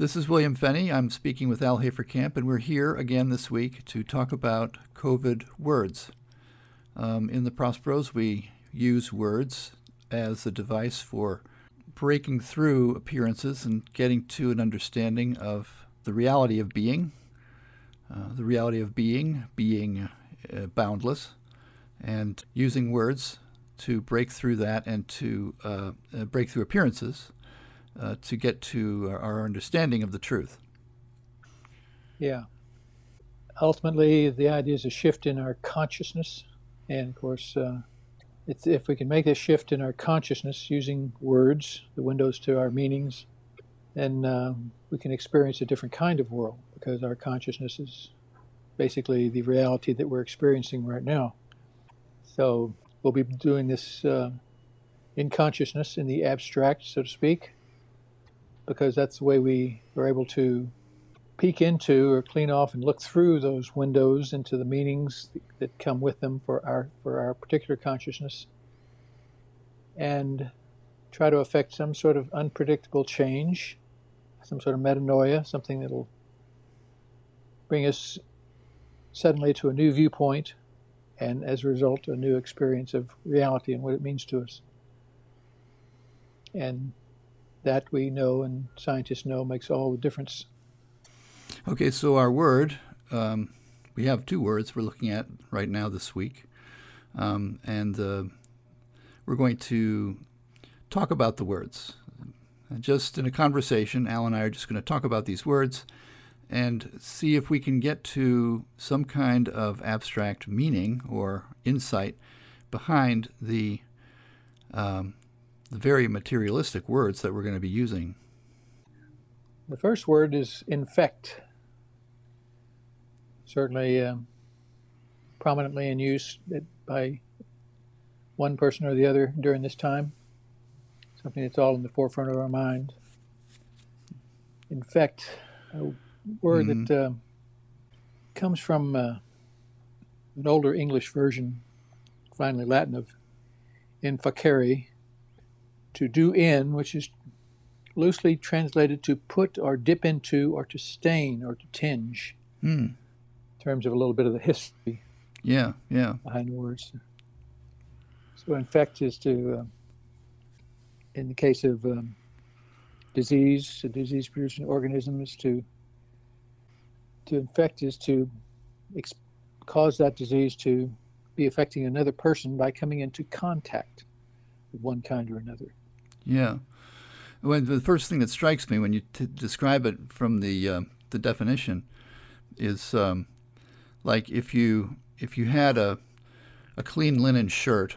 This is William Fenney. I'm speaking with Al Haferkamp, and we're here again this week to talk about COVID words. Um, in the Prosperos, we use words as a device for breaking through appearances and getting to an understanding of the reality of being, uh, the reality of being, being uh, boundless, and using words to break through that and to uh, uh break through appearances uh, to get to our understanding of the truth. Yeah. Ultimately, the idea is a shift in our consciousness. And of course, uh, if we can make this shift in our consciousness using words, the windows to our meanings, then um, we can experience a different kind of world because our consciousness is basically the reality that we're experiencing right now. So we'll be doing this uh, in consciousness, in the abstract, so to speak, because that's the way we are able to peek into or clean off and look through those windows into the meanings that come with them for our for our particular consciousness and try to affect some sort of unpredictable change some sort of metanoia something that'll bring us suddenly to a new viewpoint and as a result a new experience of reality and what it means to us. And that we know and scientists know makes all the difference. Okay, so our word, um, we have two words we're looking at right now this week. Um, and uh, we're going to talk about the words. Just in a conversation, Al and I are just going to talk about these words and see if we can get to some kind of abstract meaning or insight behind the um, the very materialistic words that we're going to be using. The first word is infect. Certainly uh, prominently in use by one person or the other during this time. Something that's all in the forefront of our mind. Infect, a word mm-hmm. that uh, comes from uh, an older English version, finally Latin of infacere, to do in, which is loosely translated to put or dip into or to stain or to tinge. Hmm. In terms of a little bit of the history. Yeah, yeah. Behind the words. So infect is to, uh, in the case of um, disease, a disease-producing organism is to to infect is to ex- cause that disease to be affecting another person by coming into contact of one kind or another. Yeah. Well, the first thing that strikes me when you t- describe it from the uh, the definition is um, like if you if you had a a clean linen shirt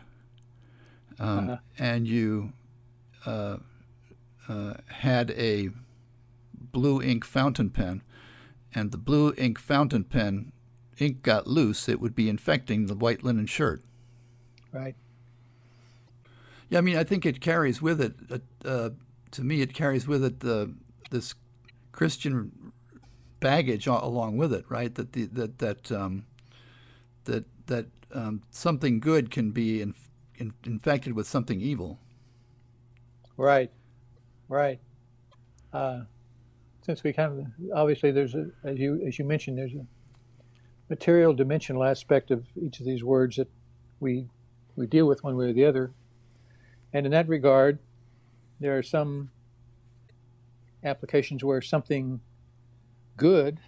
um, uh-huh. and you uh, uh, had a blue ink fountain pen and the blue ink fountain pen ink got loose, it would be infecting the white linen shirt. Right. Yeah, I mean, I think it carries with it. Uh, uh, to me, it carries with it the this Christian baggage along with it, right? That the that that um, that that um, something good can be in, in, infected with something evil. Right, right. Uh, since we kind of obviously there's a as you as you mentioned there's a material dimensional aspect of each of these words that we we deal with one way or the other and in that regard, there are some applications where something good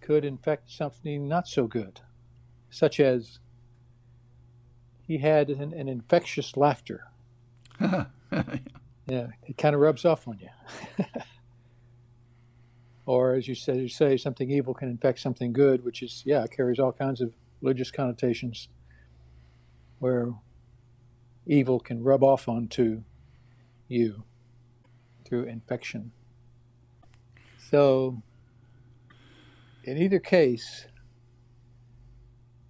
could infect something not so good, such as he had an, an infectious laughter. yeah, it kind of rubs off on you. or as you said, you say something evil can infect something good, which is yeah carries all kinds of religious connotations. Where evil can rub off onto you through infection. So, in either case,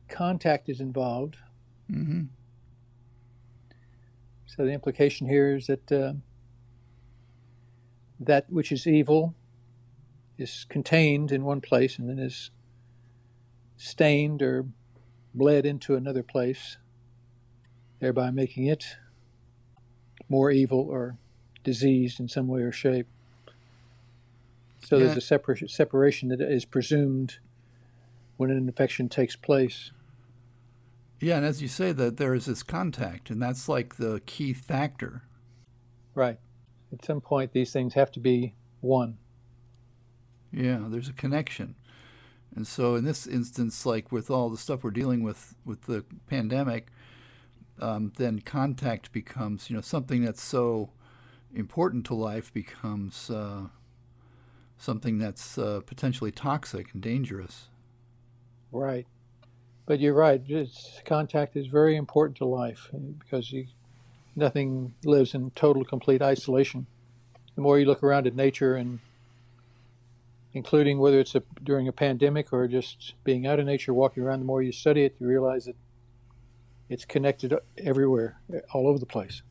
contact is involved. Mm-hmm. So, the implication here is that uh, that which is evil is contained in one place and then is stained or bled into another place thereby making it more evil or diseased in some way or shape. So Yeah. there's a separ- separation that is presumed when an infection takes place. Yeah, and as you say that there is this contact, and that's like the key factor. Right. At some point, these things have to be one. Yeah, there's a connection. And so in this instance, like with all the stuff we're dealing with with the pandemic, um, then contact becomes, you know, something that's so important to life becomes uh, something that's uh, potentially toxic and dangerous. Right. But you're right. It's, contact is very important to life uh, because you, nothing lives in total, complete isolation. The more you look around at nature and including whether it's a, during a pandemic or just being out in nature, walking around, the more you study it, you realize that it's connected everywhere, all over the place.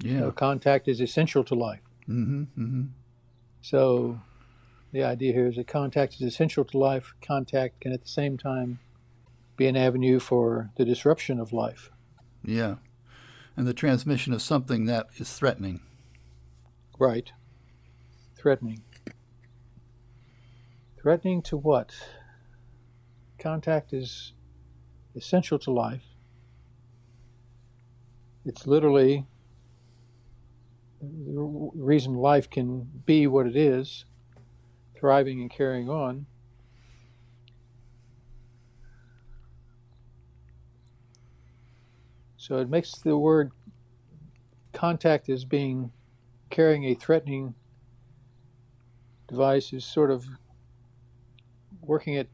Yeah. So contact is essential to life. Mm-hmm. Mm-hmm. So the idea here is that contact is essential to life. Contact can at the same time be an avenue for the disruption of life. Yeah. And the transmission of something that is threatening. Right. Threatening. Threatening to what? Contact is essential to life. It's literally the reason life can be what it is, thriving and carrying on. So it makes the word contact as being carrying a threatening device is sort of working at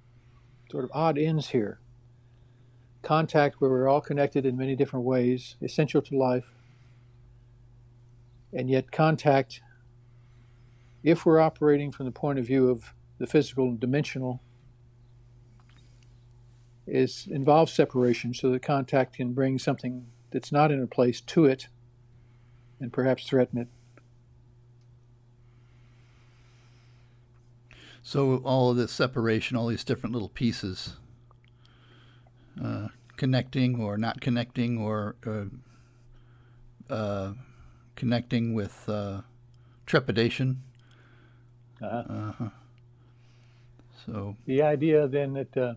sort of odd ends here. Contact, where we're all connected in many different ways, essential to life, and yet contact, if we're operating from the point of view of the physical and dimensional, is involves separation so that contact can bring something that's not in a place to it and perhaps threaten it. So all of this separation, all these different little pieces, uh, connecting or not connecting, or uh, uh, connecting with uh, trepidation. Uh-huh. Uh-huh. So The idea then that uh,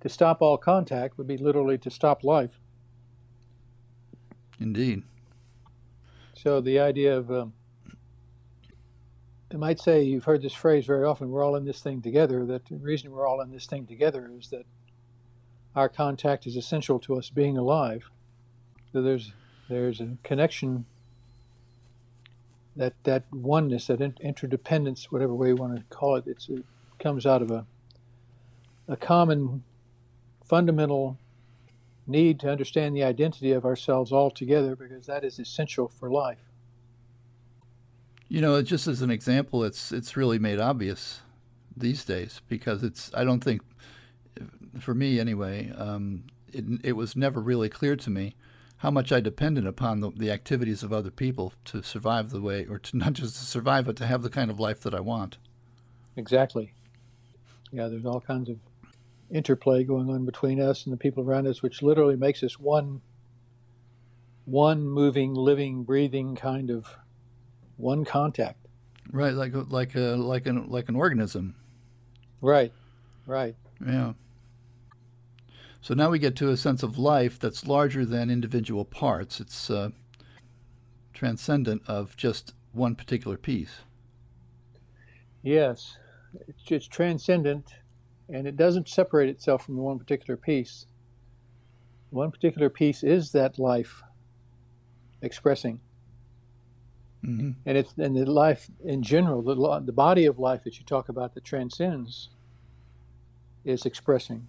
to stop all contact would be literally to stop life. indeed, So the idea of, um, I might say, you've heard this phrase very often, we're all in this thing together. That the reason we're all in this thing together is that our contact is essential to us being alive. So there's there's a connection. That that oneness, that in- interdependence, whatever way you want to call it, it comes out of a a common fundamental need to understand the identity of ourselves all together because that is essential for life. you know, just as an example, it's it's really made obvious these days because it's. I don't think, for me anyway, um, it it was never really clear to me how much I depended upon the, the activities of other people to survive the way, or to not just to survive, but to have the kind of life that I want. Exactly. Yeah, there's all kinds of interplay going on between us and the people around us, which literally makes us one, one moving, living, breathing kind of one contact. Right, like like a like an like an organism. Right, right. Yeah. So now we get to a sense of life that's larger than individual parts. It's uh, transcendent of just one particular piece. Yes, it's, it's transcendent, and it doesn't separate itself from one particular piece. One particular piece is that life expressing. hmm and it's and the life in general, the the body of life that you talk about that transcends, is expressing,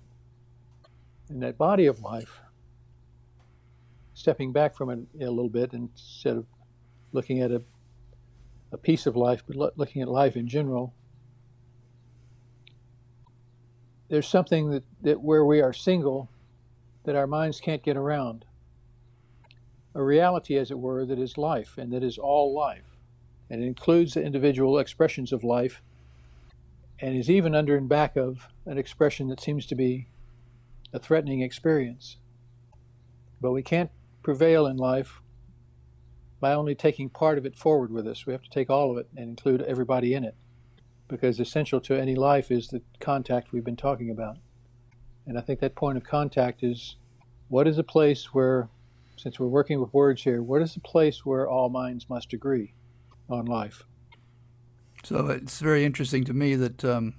and that body of life. Stepping back from it a little bit instead of looking at a a piece of life, but lo- looking at life in general. There's something that, that where we are single, that our minds can't get around. A reality, as it were, that is life and that is all life and it includes the individual expressions of life and is even under and back of an expression that seems to be a threatening experience. But we can't prevail in life by only taking part of it forward with us. We have to take all of it and include everybody in it. because essential to any life is the contact we've been talking about. And I think that point of contact is what is a place where, since we're working with words here, what is a place where all minds must agree on life? So it's very interesting to me that um,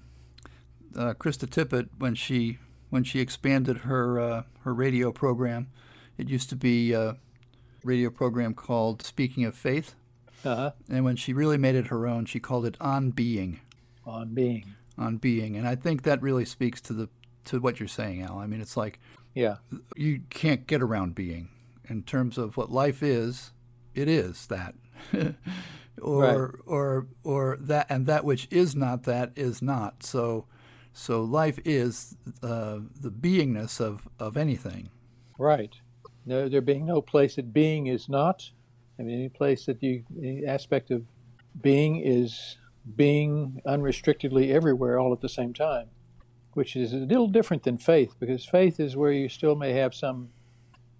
uh, Krista Tippett, when she when she expanded her uh, her radio program, it used to be a radio program called Speaking of Faith, uh-huh. and when she really made it her own, she called it On Being. On Being. On Being, and I think that really speaks to the to what you're saying, Al. I mean, it's like yeah, you can't get around being in terms of what life is. It is that. or right. or or that and that which is not that is not so so life is uh, the beingness of of anything. Right. No, there being no place that being is not i mean any place that you any aspect of being is being unrestrictedly everywhere all at the same time which is a little different than faith because faith is where you still may have some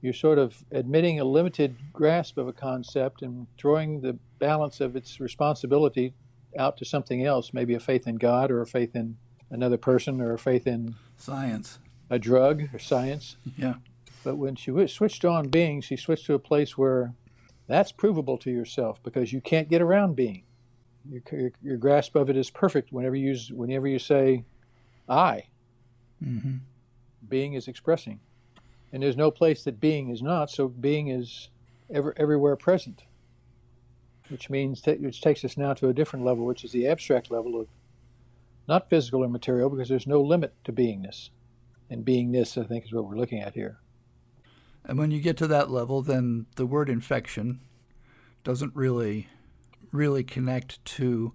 you're sort of admitting a limited grasp of a concept and throwing the balance of its responsibility out to something else, maybe a faith in God or a faith in another person or a faith in science, a drug or science. Yeah. But when she switched on being, she switched to a place where that's provable to yourself because you can't get around being. Your, your, your grasp of it is perfect whenever you whenever you say, "I." Mm-hmm. Being is expressing and there's no place that being is not. So being is ever everywhere present, which means t- which takes us now to a different level, which is the abstract level of not physical or material, because there's no limit to beingness, and beingness I think is what we're looking at here. And when you get to that level, then the word infection doesn't really really connect to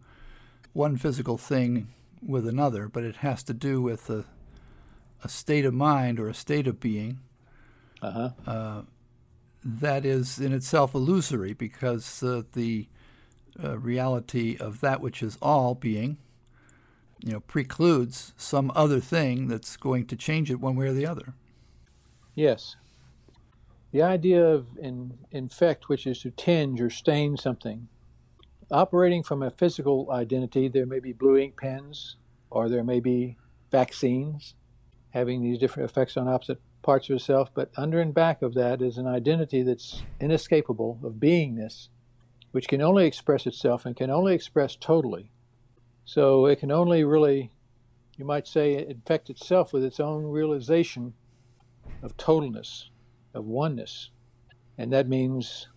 one physical thing with another, but it has to do with a, a state of mind or a state of being uh-huh. uh, that is in itself illusory because uh, the uh, reality of that which is all being, you know, precludes some other thing that's going to change it one way or the other. Yes. The idea of in, infect, which is to tinge or stain something, operating from a physical identity, there may be blue ink pens or there may be vaccines having these different effects on opposite parts of itself, but under and back of that is an identity that's inescapable of beingness, which can only express itself and can only express totally. So it can only really, you might say, infect itself with its own realization of totalness, of oneness. And that means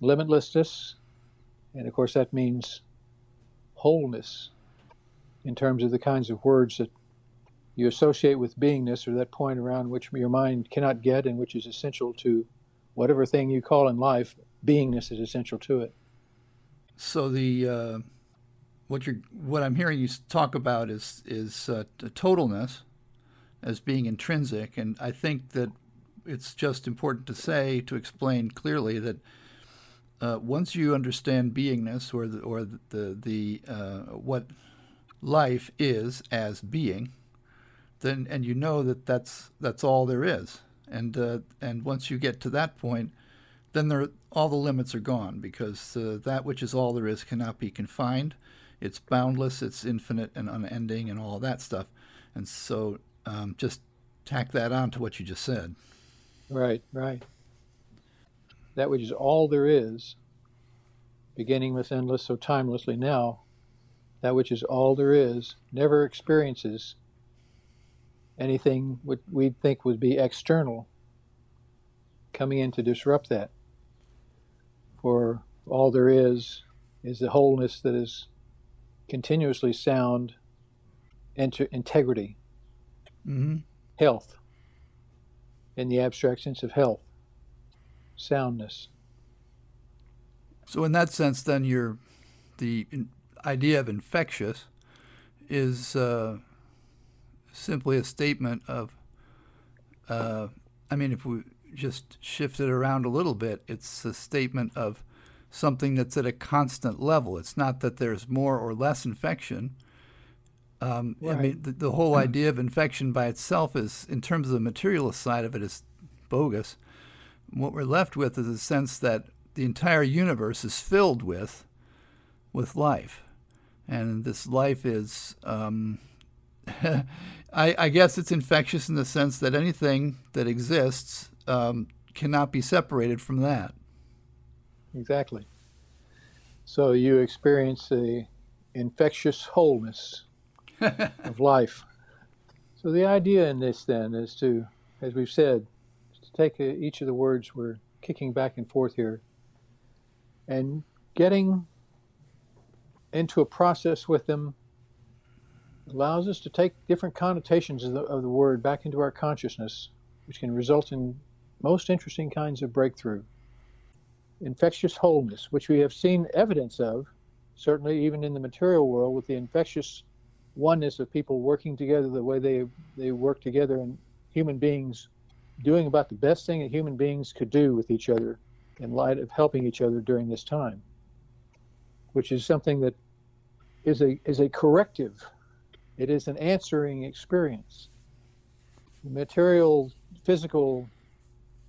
limitlessness, and of course, that means wholeness in terms of the kinds of words that you associate with beingness or that point around which your mind cannot get and which is essential to whatever thing you call in life beingness is essential to it so the uh, what you're what i'm hearing you talk about is is uh, totalness as being intrinsic and i think that it's just important to say to explain clearly that uh, once you understand beingness or the, or the the, uh, what life is as being then and you know that that's that's all there is. And uh, and once you get to that point, then there all the limits are gone because uh, that which is all there is cannot be confined. It's boundless, it's infinite and unending, and all that stuff. And so, um, just tack that on to what you just said. Right, right. That which is all there is, beginning with endless, so timelessly now, that which is all there is, never experiences anything what we'd think would be external coming in to disrupt that. For all there is is the wholeness that is continuously sound, enter, integrity, mm-hmm. health, in the abstract sense of health, soundness. So, in that sense, then, you're, the idea of infectious is uh, simply a statement of, uh, I mean, if we just shift it around a little bit, it's a statement of something that's at a constant level. It's not that there's more or less infection. Um, right. I mean, the, the whole idea of infection by itself is, in terms of the materialist side of it, is bogus. What we're left with is a sense that the entire universe is filled with, with life, And this life is, um, I, I, guess it's infectious in the sense that anything that exists um, cannot be separated from that. Exactly. So you experience the infectious wholeness of life. So the idea in this then is to, as we've said, to take a, each of the words we're kicking back and forth here and getting into a process with them allows us to take different connotations of the, of the word back into our consciousness, which can result in most interesting kinds of breakthrough. Infectious wholeness, which we have seen evidence of, certainly even in the material world, with the infectious oneness of people working together the way they, they work together and human beings doing about the best thing that human beings could do with each other in light of helping each other during this time, which is something that is a, is a corrective. It is an answering experience. The material, physical,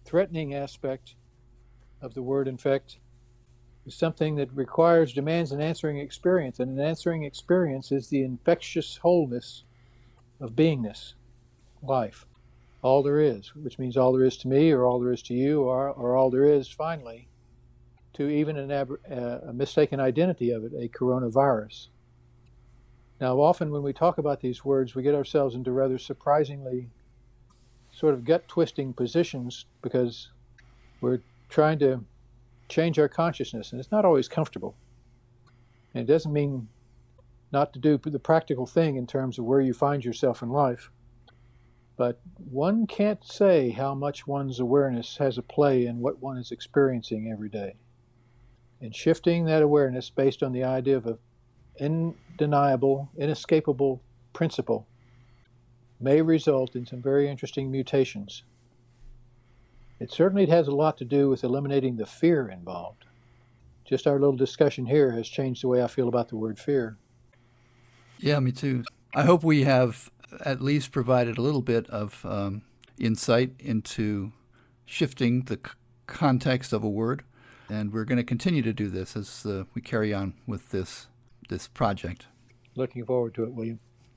threatening aspect of the word infect is something that requires, demands an answering experience. And an answering experience is the infectious wholeness of beingness, life all there is, which means all there is to me, or all there is to you, or, or all there is, finally, to even an ab- uh, a mistaken identity of it, a coronavirus. Now, often when we talk about these words, we get ourselves into rather surprisingly sort of gut twisting positions because we're trying to change our consciousness, and it's not always comfortable. And it doesn't mean not to do the practical thing in terms of where you find yourself in life. But one can't say how much one's awareness has a play in what one is experiencing every day. And shifting that awareness based on the idea of an undeniable, inescapable principle may result in some very interesting mutations. It certainly has a lot to do with eliminating the fear involved. Just our little discussion here has changed the way I feel about the word fear. Yeah, me too. I hope we have at least provided a little bit of um, insight into shifting the c- context of a word. And we're going to continue to do this as uh, we carry on with this this project. Looking forward to it, William.